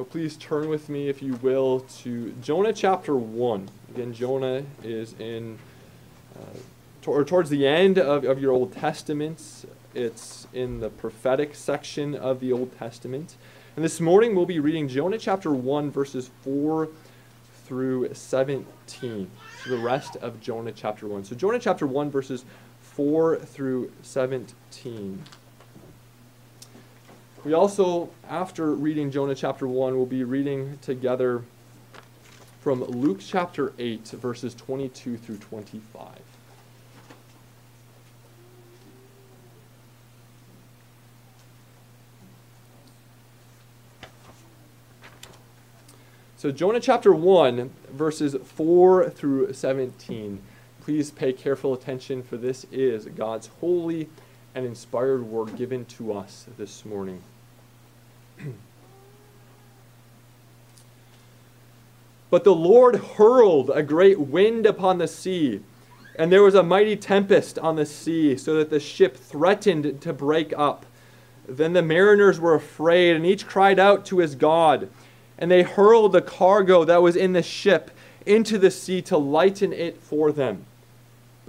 So please turn with me, if you will, to Jonah chapter 1. Again, Jonah is in, uh, to- or towards the end of, of your Old Testament. It's in the prophetic section of the Old Testament. And this morning we'll be reading Jonah chapter 1, verses 4 through 17. So the rest of Jonah chapter 1. So Jonah chapter 1, verses 4 through 17. We also, after reading Jonah chapter 1, will be reading together from Luke chapter 8, verses 22 through 25. So, Jonah chapter 1, verses 4 through 17. Please pay careful attention, for this is God's holy and inspired word given to us this morning. but the Lord hurled a great wind upon the sea, and there was a mighty tempest on the sea, so that the ship threatened to break up. Then the mariners were afraid, and each cried out to his God. And they hurled the cargo that was in the ship into the sea to lighten it for them.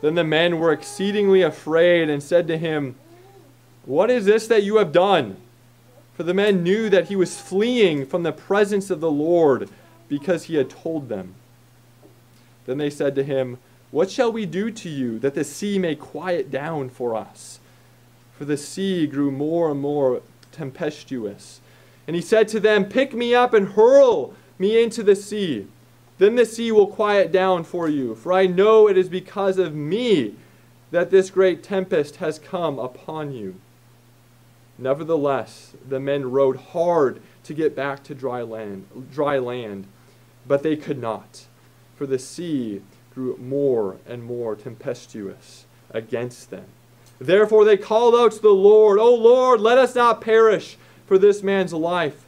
Then the men were exceedingly afraid and said to him, What is this that you have done? For the men knew that he was fleeing from the presence of the Lord because he had told them. Then they said to him, What shall we do to you that the sea may quiet down for us? For the sea grew more and more tempestuous. And he said to them, Pick me up and hurl me into the sea. Then the sea will quiet down for you, for I know it is because of me that this great tempest has come upon you. Nevertheless, the men rowed hard to get back to dry land, dry land, but they could not, for the sea grew more and more tempestuous against them. Therefore they called out to the Lord, O Lord, let us not perish for this man's life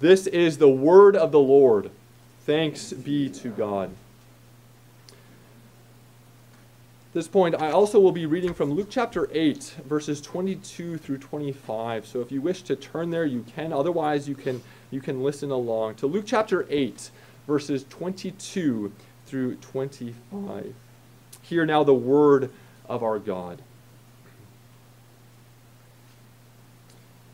This is the word of the Lord. Thanks be to God. At this point, I also will be reading from Luke chapter 8, verses 22 through 25. So if you wish to turn there, you can. Otherwise, you can, you can listen along to Luke chapter 8, verses 22 through 25. Hear now the word of our God.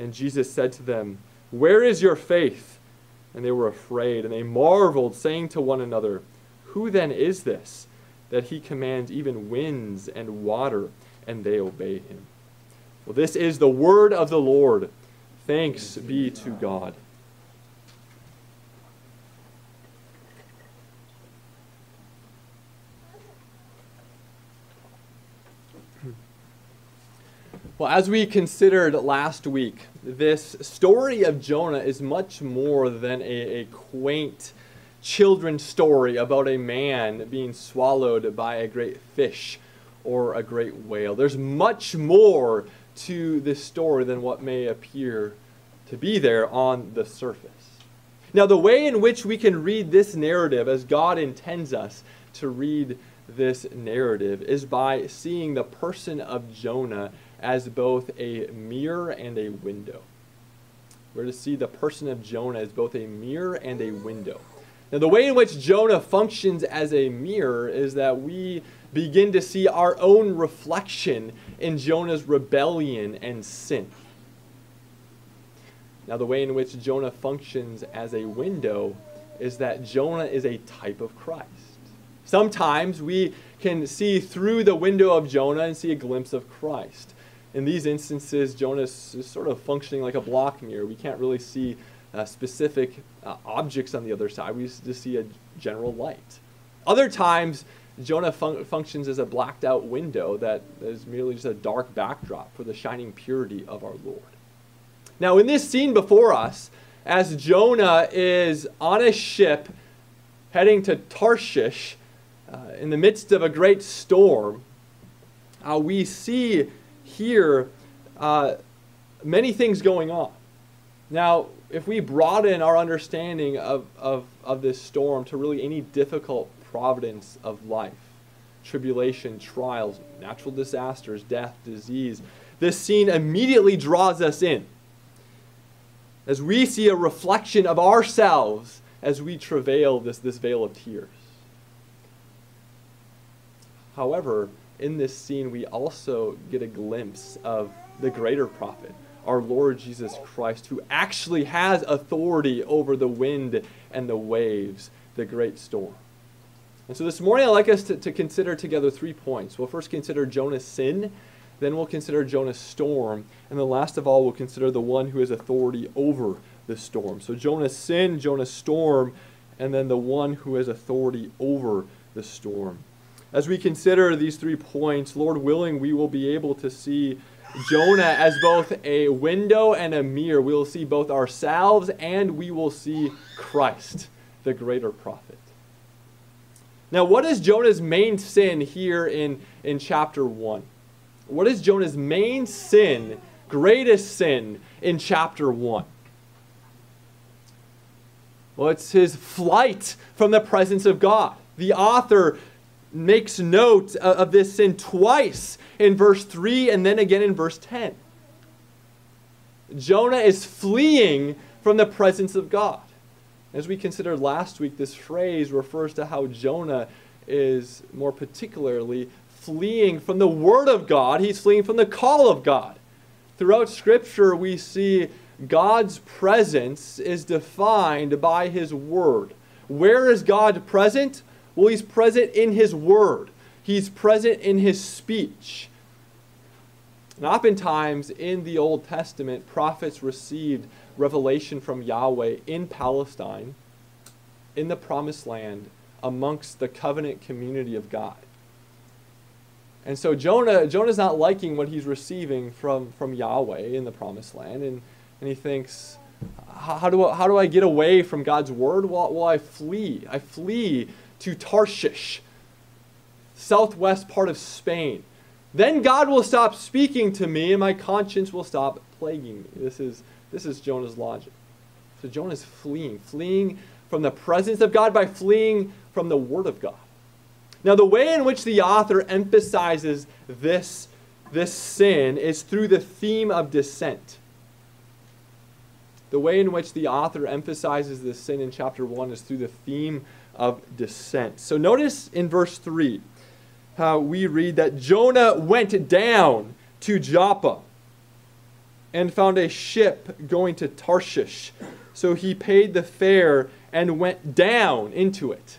And Jesus said to them, Where is your faith? And they were afraid, and they marveled, saying to one another, Who then is this, that he commands even winds and water, and they obey him? Well, this is the word of the Lord. Thanks be to God. Well, as we considered last week, this story of Jonah is much more than a, a quaint children's story about a man being swallowed by a great fish or a great whale. There's much more to this story than what may appear to be there on the surface. Now, the way in which we can read this narrative as God intends us to read this narrative is by seeing the person of Jonah as both a mirror and a window. We're to see the person of Jonah as both a mirror and a window. Now, the way in which Jonah functions as a mirror is that we begin to see our own reflection in Jonah's rebellion and sin. Now, the way in which Jonah functions as a window is that Jonah is a type of Christ. Sometimes we can see through the window of Jonah and see a glimpse of Christ. In these instances, Jonah is sort of functioning like a block mirror. We can't really see uh, specific uh, objects on the other side. We just see a general light. Other times, Jonah fun- functions as a blacked out window that is merely just a dark backdrop for the shining purity of our Lord. Now, in this scene before us, as Jonah is on a ship heading to Tarshish uh, in the midst of a great storm, uh, we see here uh, many things going on. Now, if we broaden our understanding of, of, of this storm to really any difficult providence of life, tribulation, trials, natural disasters, death, disease, this scene immediately draws us in. As we see a reflection of ourselves as we travail this, this vale of tears. However, in this scene, we also get a glimpse of the greater prophet, our Lord Jesus Christ, who actually has authority over the wind and the waves, the great storm. And so this morning, I'd like us to, to consider together three points. We'll first consider Jonah's sin, then we'll consider Jonah's storm, and then last of all, we'll consider the one who has authority over the storm. So Jonah's sin, Jonah's storm, and then the one who has authority over the storm. As we consider these three points, Lord willing, we will be able to see Jonah as both a window and a mirror. We will see both ourselves and we will see Christ, the greater prophet. Now, what is Jonah's main sin here in, in chapter 1? What is Jonah's main sin, greatest sin in chapter 1? Well, it's his flight from the presence of God. The author makes note of this sin twice in verse 3 and then again in verse 10. Jonah is fleeing from the presence of God. As we considered last week, this phrase refers to how Jonah is more particularly fleeing from the Word of God. He's fleeing from the call of God. Throughout Scripture, we see God's presence is defined by His Word. Where is God present? Well, he's present in his word, he's present in his speech. And oftentimes in the Old Testament, prophets received revelation from Yahweh in Palestine, in the promised land, amongst the covenant community of God. And so Jonah, Jonah's not liking what he's receiving from, from Yahweh in the promised land. And, and he thinks, how do, I, how do I get away from God's word? Well, well, I flee. I flee to Tarshish, southwest part of Spain. Then God will stop speaking to me and my conscience will stop plaguing me. This is, this is Jonah's logic. So Jonah is fleeing, fleeing from the presence of God by fleeing from the Word of God. Now, the way in which the author emphasizes this, this sin is through the theme of descent. The way in which the author emphasizes this sin in chapter 1 is through the theme of descent. So notice in verse 3 how we read that Jonah went down to Joppa and found a ship going to Tarshish. So he paid the fare and went down into it.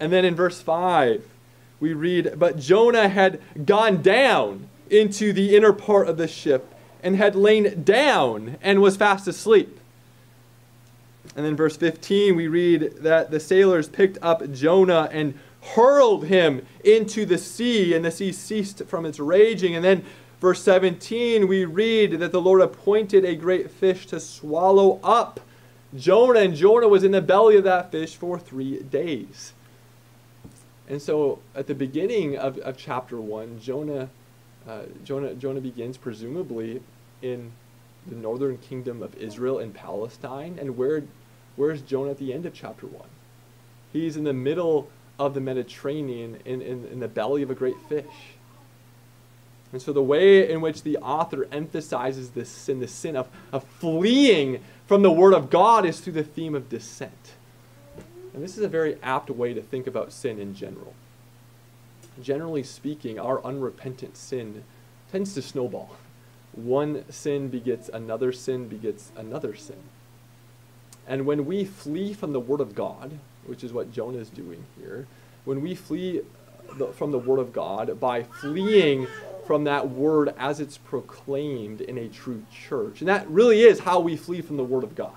And then in verse 5, we read, But Jonah had gone down into the inner part of the ship and had lain down and was fast asleep. And then verse 15, we read that the sailors picked up Jonah and hurled him into the sea, and the sea ceased from its raging. And then, verse 17, we read that the Lord appointed a great fish to swallow up Jonah, and Jonah was in the belly of that fish for three days. And so, at the beginning of, of chapter 1, Jonah, uh, Jonah, Jonah begins presumably in the northern kingdom of Israel in Palestine. And where, where's Jonah at the end of chapter 1? He's in the middle of the Mediterranean in, in, in the belly of a great fish. And so the way in which the author emphasizes this sin, the sin of, of fleeing from the Word of God, is through the theme of descent. And this is a very apt way to think about sin in general. Generally speaking, our unrepentant sin tends to snowball. One sin begets another sin, begets another sin. And when we flee from the Word of God, which is what Jonah is doing here, when we flee uh, the, from the Word of God by fleeing from that Word as it's proclaimed in a true church, and that really is how we flee from the Word of God.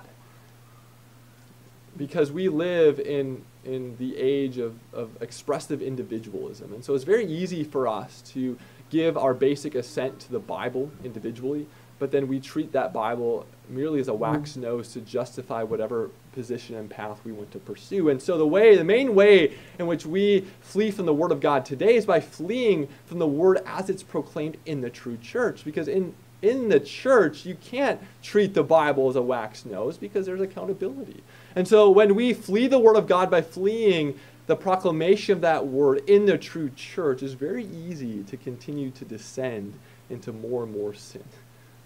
Because we live in, in the age of, of expressive individualism. And so it's very easy for us to give our basic assent to the Bible individually, but then we treat that Bible merely as a wax mm. nose to justify whatever position and path we want to pursue. And so the way, the main way in which we flee from the Word of God today is by fleeing from the Word as it's proclaimed in the true church. Because in in the church, you can't treat the Bible as a wax nose because there's accountability. And so when we flee the Word of God by fleeing the proclamation of that Word in the true church, is very easy to continue to descend into more and more sin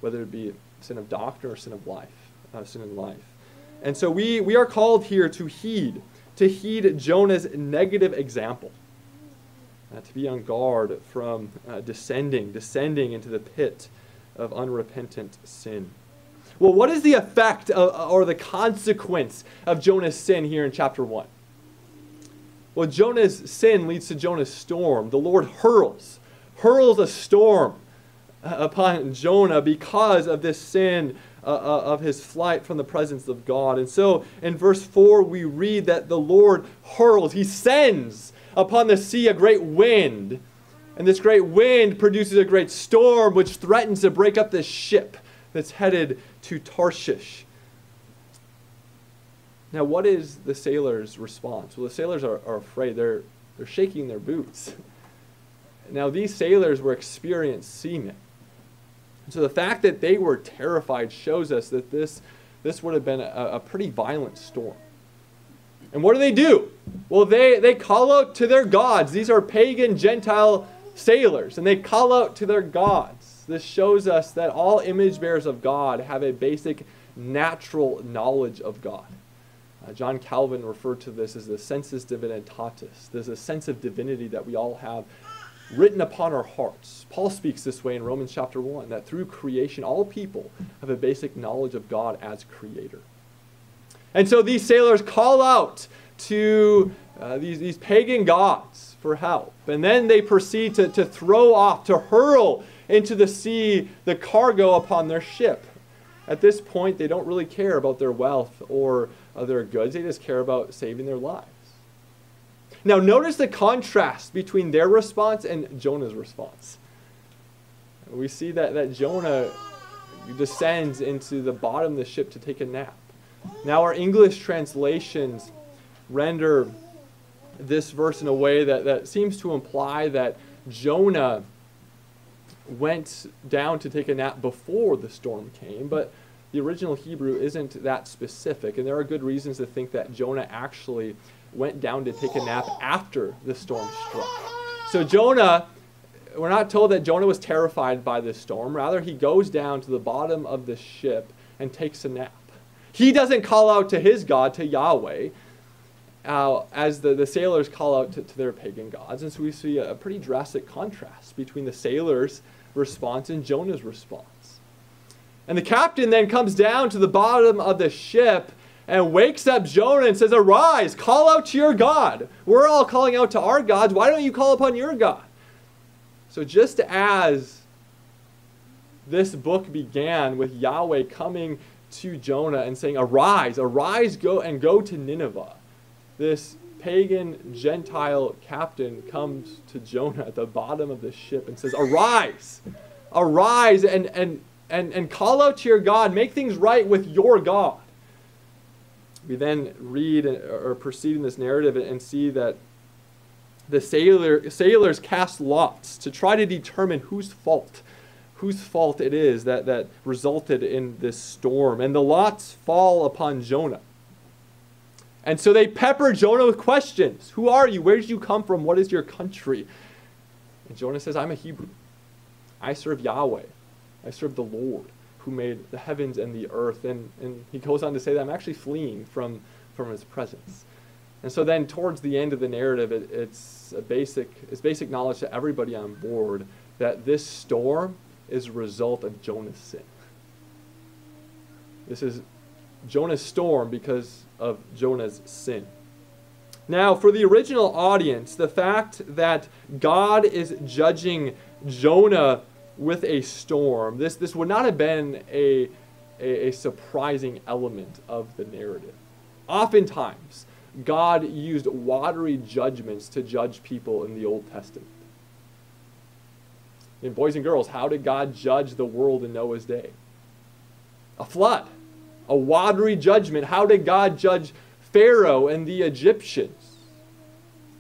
whether it be sin of doctrine or sin of life, uh, sin in life. And so we, we are called here to heed, to heed Jonah's negative example, uh, to be on guard from uh, descending, descending into the pit of unrepentant sin. Well, what is the effect of, or the consequence of Jonah's sin here in chapter 1? Well, Jonah's sin leads to Jonah's storm. The Lord hurls, hurls a storm upon Jonah because of this sin uh, uh, of his flight from the presence of God. And so in verse 4, we read that the Lord hurls, he sends upon the sea a great wind. And this great wind produces a great storm which threatens to break up this ship that's headed to Tarshish. Now, what is the sailors' response? Well, the sailors are, are afraid. They're, they're shaking their boots. Now, these sailors were experienced seamen. So the fact that they were terrified shows us that this, this would have been a, a pretty violent storm. And what do they do? Well, they, they call out to their gods. These are pagan Gentile sailors, and they call out to their gods. This shows us that all image bearers of God have a basic natural knowledge of God. Uh, John Calvin referred to this as the sensus divinitatis. There's a sense of divinity that we all have written upon our hearts. Paul speaks this way in Romans chapter 1 that through creation, all people have a basic knowledge of God as creator. And so these sailors call out to uh, these, these pagan gods for help. And then they proceed to, to throw off, to hurl into the sea the cargo upon their ship. At this point, they don't really care about their wealth or their goods, they just care about saving their lives. Now, notice the contrast between their response and Jonah's response. We see that, that Jonah descends into the bottom of the ship to take a nap. Now, our English translations render this verse in a way that, that seems to imply that Jonah went down to take a nap before the storm came, but the original Hebrew isn't that specific, and there are good reasons to think that Jonah actually went down to take a nap after the storm struck. So Jonah, we're not told that Jonah was terrified by this storm. Rather, he goes down to the bottom of the ship and takes a nap. He doesn't call out to his God, to Yahweh, uh, as the, the sailors call out to, to, their pagan gods. And so we see a, a pretty drastic contrast between the sailors' response and Jonah's response. And the captain then comes down to the bottom of the ship and wakes up Jonah and says, Arise, call out to your God. We're all calling out to our gods. Why don't you call upon your God? So, just as this book began with Yahweh coming to Jonah and saying, Arise, arise, go and go to Nineveh, this pagan Gentile captain comes to Jonah at the bottom of the ship and says, Arise, arise and, and, and, and call out to your God, make things right with your God. We then read or proceed in this narrative and see that the sailor, sailors cast lots to try to determine whose fault whose fault it is that, that resulted in this storm. And the lots fall upon Jonah. And so they pepper Jonah with questions Who are you? Where did you come from? What is your country? And Jonah says, I'm a Hebrew. I serve Yahweh. I serve the Lord who made the heavens and the earth. And, and he goes on to say that I'm actually fleeing from, from his presence. And so then towards the end of the narrative, it, it's, a basic, it's basic knowledge to everybody on board that this storm is a result of Jonah's sin. This is Jonah's storm because of Jonah's sin. Now, for the original audience, the fact that God is judging Jonah with a storm, this, this would not have been a, a, a surprising element of the narrative. Oftentimes, God used watery judgments to judge people in the Old Testament. And boys and girls, how did God judge the world in Noah's day? A flood, a watery judgment. How did God judge Pharaoh and the Egyptians?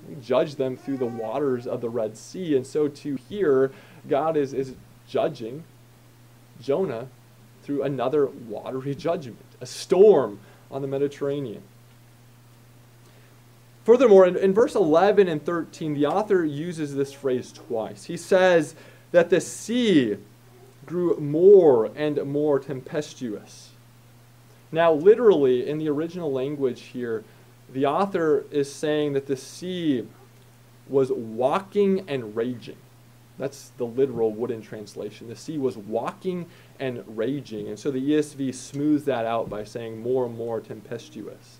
He judged them through the waters of the Red Sea. And so, to here, God is, is judging Jonah through another watery judgment, a storm on the Mediterranean. Furthermore, in, in, verse 11 and 13, the author uses this phrase twice. He says, that the sea grew more and more tempestuous. Now, literally, in the original language here, the author is saying that the sea was walking and raging. That's the literal wooden translation. The sea was walking and raging. And so the ESV smooths that out by saying more and more tempestuous.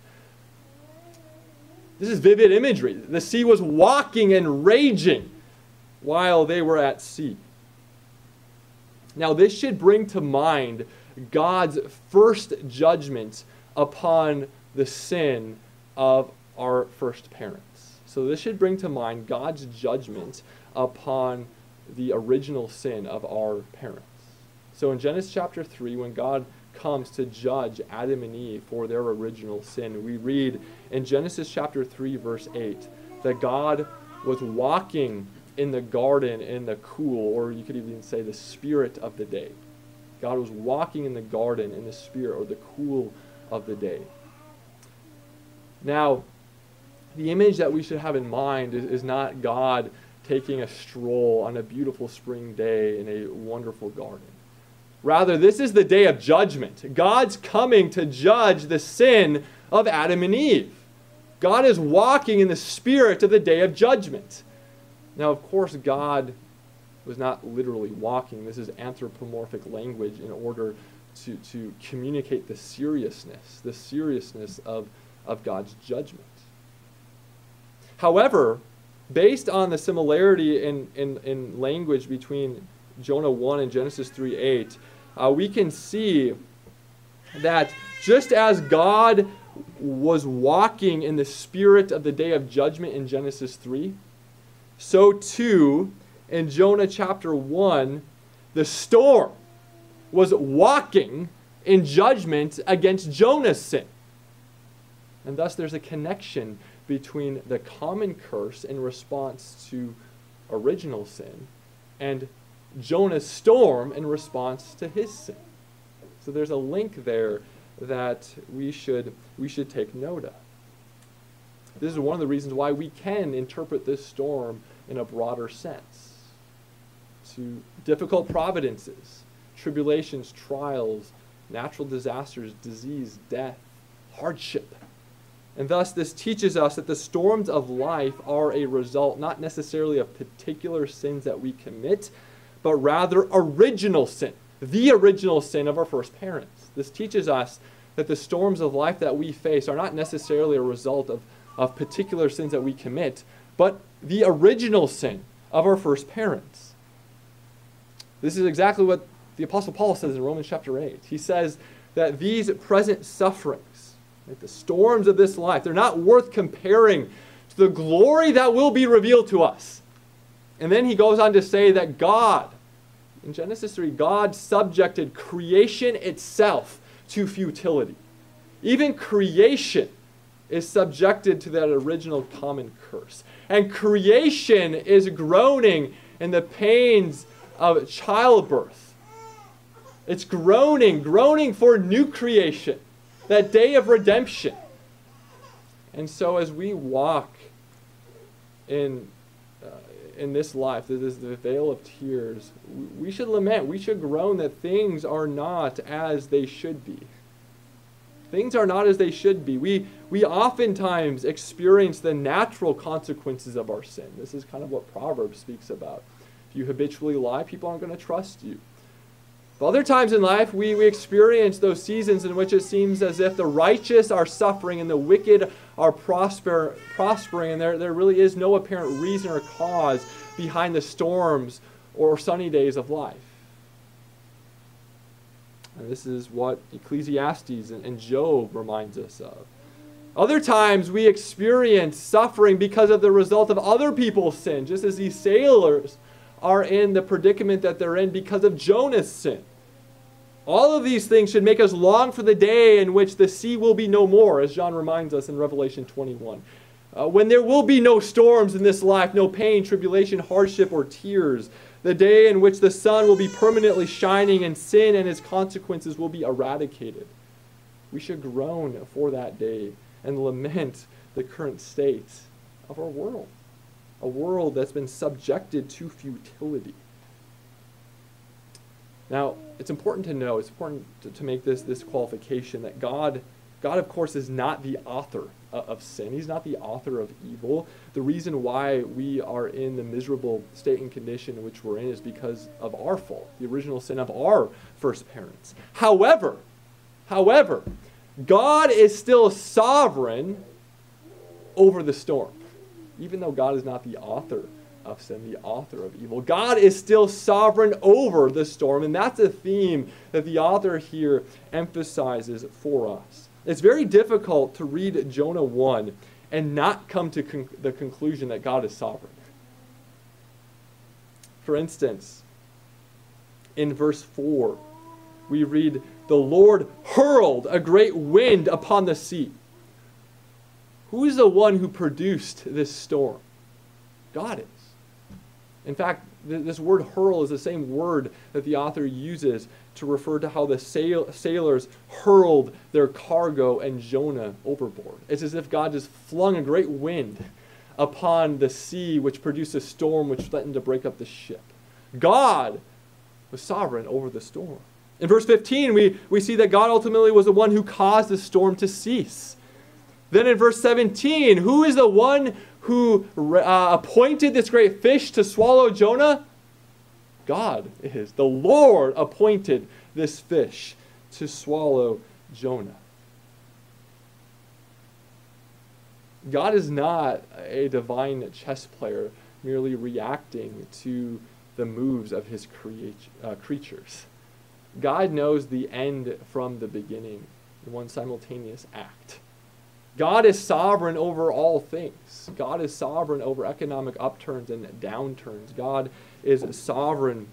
This is vivid imagery. The sea was walking and raging while they were at sea. Now, this should bring to mind God's first judgment upon the sin of our first parents. So, this should bring to mind God's judgment upon the original sin of our parents. So, in Genesis chapter 3, when God comes to judge Adam and Eve for their original sin, we read in Genesis chapter 3, verse 8, that God was walking in the garden in the cool, or you could even say the spirit of the day. God was walking in the garden in the spirit or the cool of the day. Now, the image that we should have in mind is, is not God taking a stroll on a beautiful spring day in a wonderful garden. Rather, this is the day of judgment. God's coming to judge the sin of Adam and Eve. God is walking in the spirit of the day of judgment. Now, of course, God was not literally walking. This is anthropomorphic language in order to, to communicate the seriousness, the seriousness of, of God's judgment. However, based on the similarity in, in, in language between Jonah 1 and Genesis 3 8, uh, we can see that just as God was walking in the spirit of the day of judgment in Genesis 3, so too in Jonah chapter 1, the storm was walking in judgment against Jonah's sin. And thus there's a connection between the common curse in response to original sin and Jonah's storm in response to his sin. So there's a link there that we should, we should take note of. This is one of the reasons why we can interpret this storm in a broader sense to difficult providences, tribulations, trials, natural disasters, disease, death, hardship. And thus, this teaches us that the storms of life are a result not necessarily of particular sins that we commit, but rather original sin, the original sin of our first parents. This teaches us that the storms of life that we face are not necessarily a result of, of particular sins that we commit, but the original sin of our first parents. This is exactly what the Apostle Paul says in Romans chapter 8. He says that these present sufferings, like the storms of this life, they're not worth comparing to the glory that will be revealed to us. And then he goes on to say that God, in Genesis 3, God subjected creation itself to futility. Even creation is subjected to that original common curse. And creation is groaning in the pains of childbirth. It's groaning, groaning for new creation, that day of redemption. And so as we walk in uh, in this life, this is the vale of tears, we should lament, we should groan that things are not as they should be. Things are not as they should be. We, we oftentimes experience the natural consequences of our sin. This is kind of what Proverbs speaks about. If you habitually lie, people aren't going to trust you. But other times in life, we, we experience those seasons in which it seems as if the righteous are suffering and the wicked are prosper, prospering, and there, there really is no apparent reason or cause behind the storms or sunny days of life. And this is what Ecclesiastes and, and Job reminds us of. Other times we experience suffering because of the result of other people's sin, just as these sailors are in the predicament that they're in because of Jonah's sin. All of these things should make us long for the day in which the sea will be no more, as John reminds us in Revelation 21. Uh, when there will be no storms in this life, no pain, tribulation, hardship, or tears the day in which the sun will be permanently shining and sin and its consequences will be eradicated. We should groan for that day and lament the current state of our world, a world that's been subjected to futility. Now, it's important to know, it's important to, to make this, this qualification that God, God, of course, is not the author of sin. He's not the author of evil. The reason why we are in the miserable state and condition in which we're in is because of our fault, the original sin of our first parents. However, however, God is still sovereign over the storm. Even though God is not the author of sin, the author of evil, God is still sovereign over the storm. And that's a theme that the author here emphasizes for us. It's very difficult to read Jonah 1 and not come to con- the conclusion that God is sovereign. For instance, in verse 4, we read, The Lord hurled a great wind upon the sea. Who is the one who produced this storm? God is. In fact, th- this word hurl is the same word that the author uses to refer to how the sail- sailors hurled their cargo and Jonah overboard. It's as if God just flung a great wind upon the sea, which produced a storm which threatened to break up the ship. God was sovereign over the storm. In verse 15, we, we see that God ultimately was the one who caused the storm to cease. Then in verse 17, who is the one who uh, appointed this great fish to swallow Jonah? God is. The Lord appointed this fish to swallow Jonah. God is not a divine chess player merely reacting to the moves of his uh, creatures. God knows the end from the beginning in one simultaneous act. God is sovereign over all things. God is sovereign over economic upturns and downturns. God is sovereign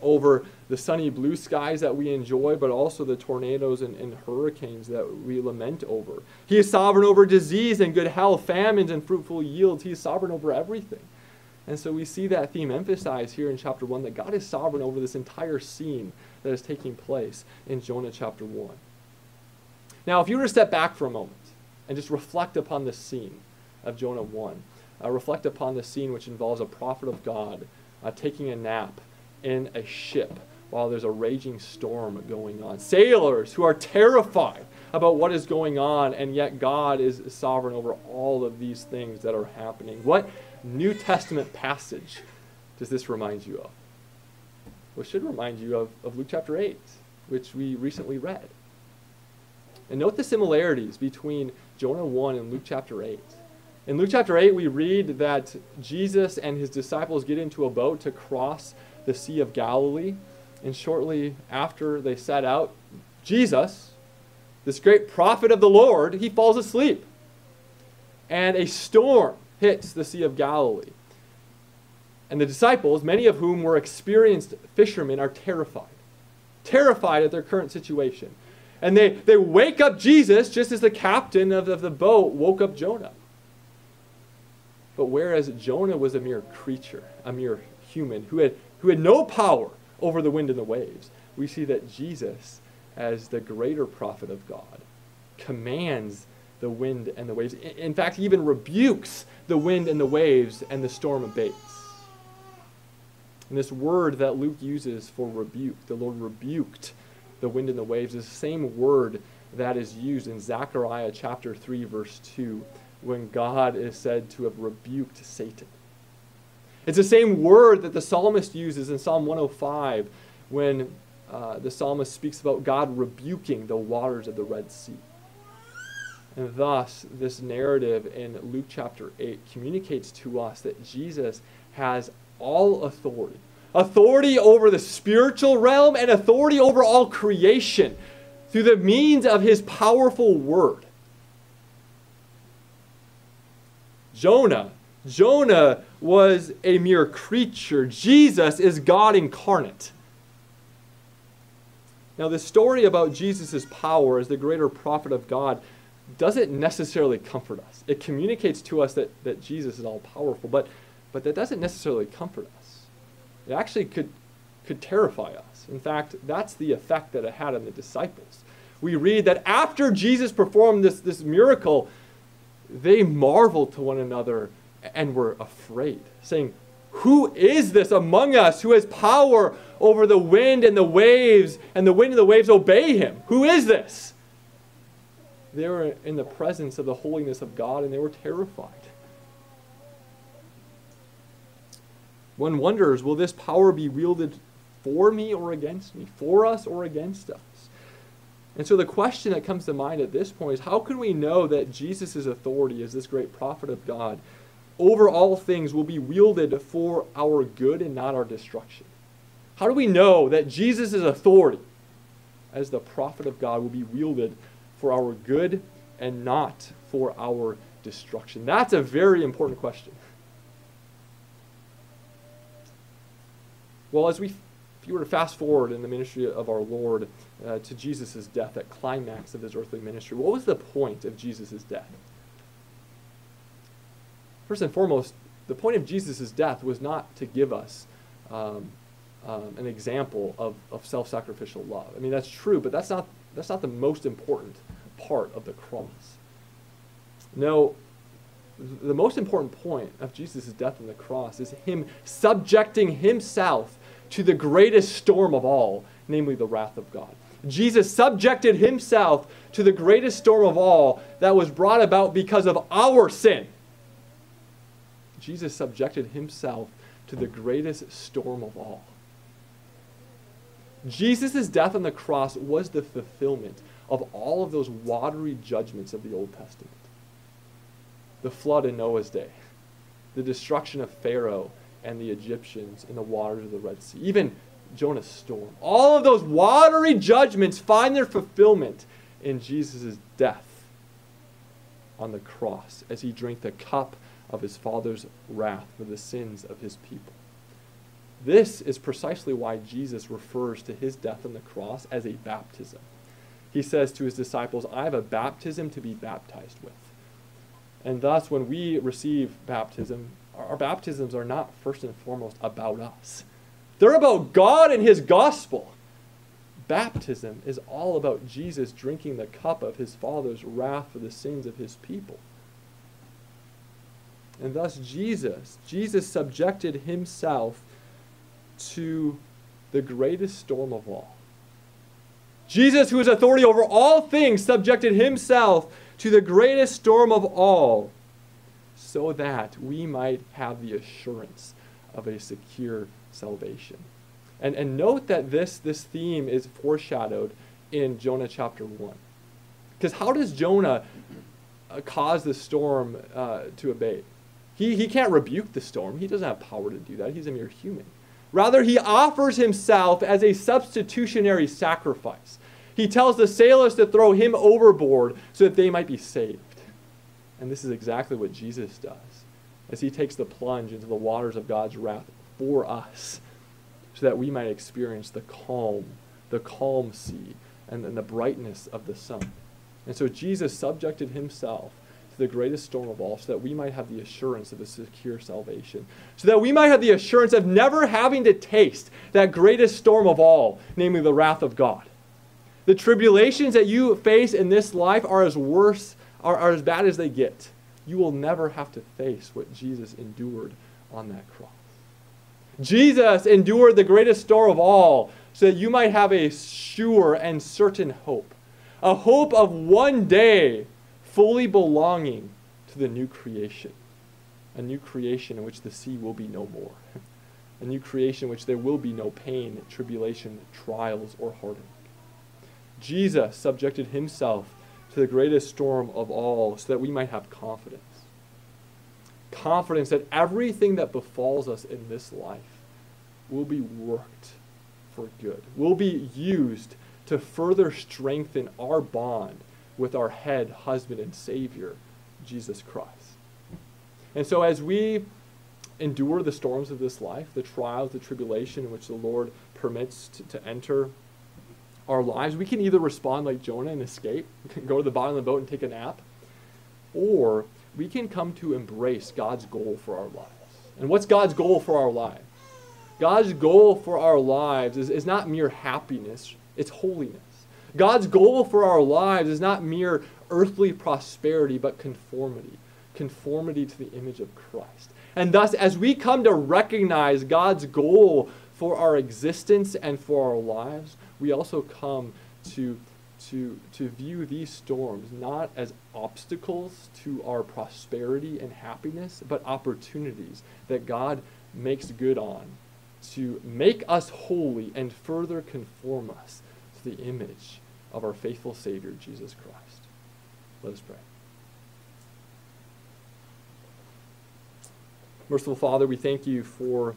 over the sunny blue skies that we enjoy, but also the tornadoes and, and, hurricanes that we lament over. He is sovereign over disease and good health, famines and fruitful yields. He is sovereign over everything. And so we see that theme emphasized here in chapter 1 that God is sovereign over this entire scene that is taking place in Jonah chapter 1. Now, if you were to step back for a moment, and just reflect upon the scene of Jonah 1. Uh, reflect upon the scene which involves a prophet of God uh, taking a nap in a ship while there's a raging storm going on. Sailors who are terrified about what is going on, and yet God is sovereign over all of these things that are happening. What New Testament passage does this remind you of? Well, it should remind you of, of Luke chapter 8, which we recently read. And note the similarities between Jonah 1 and Luke chapter 8. In Luke chapter 8, we read that Jesus and his disciples get into a boat to cross the Sea of Galilee. And shortly after they set out, Jesus, this great prophet of the Lord, he falls asleep. and a storm hits the Sea of Galilee. And the disciples, many of whom were experienced fishermen, are terrified. Terrified at their current situation. And they, they wake up Jesus just as the captain of, of the boat woke up Jonah. But whereas Jonah was a mere creature, a mere human, who had, who had no power over the wind and the waves, we see that Jesus, as the greater prophet of God, commands the wind and the waves. In fact, he even rebukes the wind and the waves, and the storm abates. And this word that Luke uses for rebuke, the Lord rebuked the wind and the waves, is the same word that is used in Zechariah chapter 3, verse 2, when God is said to have rebuked Satan. It's the same word that the psalmist uses in Psalm 105 when uh, the psalmist speaks about God rebuking the waters of the Red Sea. And thus, this narrative in Luke chapter 8 communicates to us that Jesus has all authority authority over the spiritual realm and authority over all creation through the means of his powerful word. Jonah. Jonah was a mere creature. Jesus is God incarnate. Now, the story about Jesus' power as the greater prophet of God doesn't necessarily comfort us. It communicates to us that, that Jesus is all powerful, but, but that doesn't necessarily comfort us. It actually could, could terrify us. In fact, that's the effect that it had on the disciples. We read that after Jesus performed this, this miracle, they marveled to one another and were afraid, saying, Who is this among us who has power over the wind and the waves, and the wind and the waves obey him? Who is this? They were in the presence of the holiness of God and they were terrified. One wonders will this power be wielded for me or against me, for us or against us? And so the question that comes to mind at this point is how can we know that Jesus' authority as this great prophet of God over all things will be wielded for our good and not our destruction? How do we know that Jesus' authority as the prophet of God will be wielded for our good and not for our destruction? That's a very important question. Well, as we, if you were to fast forward in the ministry of our Lord uh, to Jesus' death, that climax of his earthly ministry, what was the point of Jesus' death? First and foremost, the point of Jesus' death was not to give us um, um, an example of, of self-sacrificial love. I mean, that's true, but that's not, that's not the most important part of the cross. No, the most important point of Jesus' death on the cross is him subjecting himself to the greatest storm of all, namely the wrath of God. Jesus subjected himself to the greatest storm of all that was brought about because of our sin. Jesus subjected himself to the greatest storm of all. Jesus' death on the cross was the fulfillment of all of those watery judgments of the Old Testament. The flood in Noah's day, the destruction of Pharaoh and the Egyptians in the waters of the Red Sea, even Jonah's storm. All of those watery judgments find their fulfillment in Jesus' death on the cross as he drank the cup of his Father's wrath for the sins of his people. This is precisely why Jesus refers to his death on the cross as a baptism. He says to his disciples, I have a baptism to be baptized with. And thus, when we receive baptism, our baptisms are not first and foremost about us. They're about God and His gospel. Baptism is all about Jesus drinking the cup of His Father's wrath for the sins of His people. And thus, Jesus, Jesus subjected Himself to the greatest storm of all. Jesus, who has authority over all things, subjected Himself to the greatest storm of all so that we might have the assurance of a secure salvation. And, and note that this, this theme is foreshadowed in Jonah chapter 1. Because how does Jonah uh, cause the storm uh, to abate? He, he can't rebuke the storm. He doesn't have power to do that. He's a mere human. Rather, he offers himself as a substitutionary sacrifice. He tells the sailors to throw him overboard so that they might be saved. And this is exactly what Jesus does as he takes the plunge into the waters of God's wrath for us so that we might experience the calm, the calm sea, and, and the brightness of the sun. And so Jesus subjected himself to the greatest storm of all so that we might have the assurance of a secure salvation. So that we might have the assurance of never having to taste that greatest storm of all, namely the wrath of God. The tribulations that you face in this life are as worse, are, are as bad as they get. You will never have to face what Jesus endured on that cross. Jesus endured the greatest storm of all so that you might have a sure and certain hope. A hope of one day fully belonging to the new creation. A new creation in which the sea will be no more. A new creation in which there will be no pain, tribulation, trials, or heartache. Jesus subjected himself to the greatest storm of all so that we might have confidence. Confidence that everything that befalls us in this life will be worked for good, will be used to further strengthen our bond with our head, husband, and Savior, Jesus Christ. And so, as we endure the storms of this life, the trials, the tribulation in which the Lord permits to, to enter our lives, we can either respond like Jonah and escape, go to the bottom of the boat and take a nap, or we can come to embrace God's goal for our lives. And what's God's goal for our lives? God's goal for our lives is, is not mere happiness, it's holiness. God's goal for our lives is not mere earthly prosperity, but conformity. Conformity to the image of Christ. And thus, as we come to recognize God's goal for our existence and for our lives, we also come to, to, to view these storms not as obstacles to our prosperity and happiness, but opportunities that God makes good on to make us holy and further conform us to the image of our faithful Savior, Jesus Christ. Let us pray. Merciful Father, we thank you for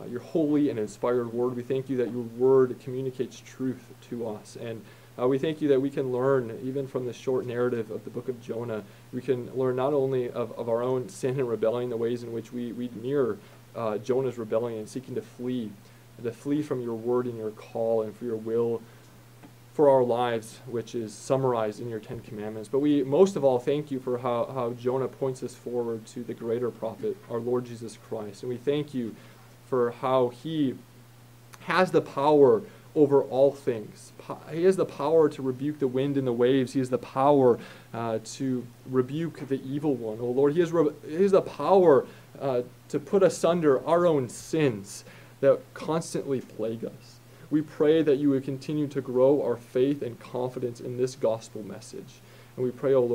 uh, your holy and inspired word. We thank you that your word communicates truth to us. And uh, we thank you that we can learn, even from the short narrative of the book of Jonah, we can learn not only of, of our own sin and rebellion, the ways in which we, we mirror uh, Jonah's rebellion and seeking to flee, to flee from your word and your call and for your will for our lives, which is summarized in your Ten Commandments. But we most of all thank you for how, how Jonah points us forward to the greater prophet, our Lord Jesus Christ. And we thank you for how he has the power over all things. He has the power to rebuke the wind and the waves. He has the power uh, to rebuke the evil one. Oh Lord, He has, re- he has the power uh, to put asunder our own sins that constantly plague us. We pray that you would continue to grow our faith and confidence in this gospel message. And we pray, O oh Lord,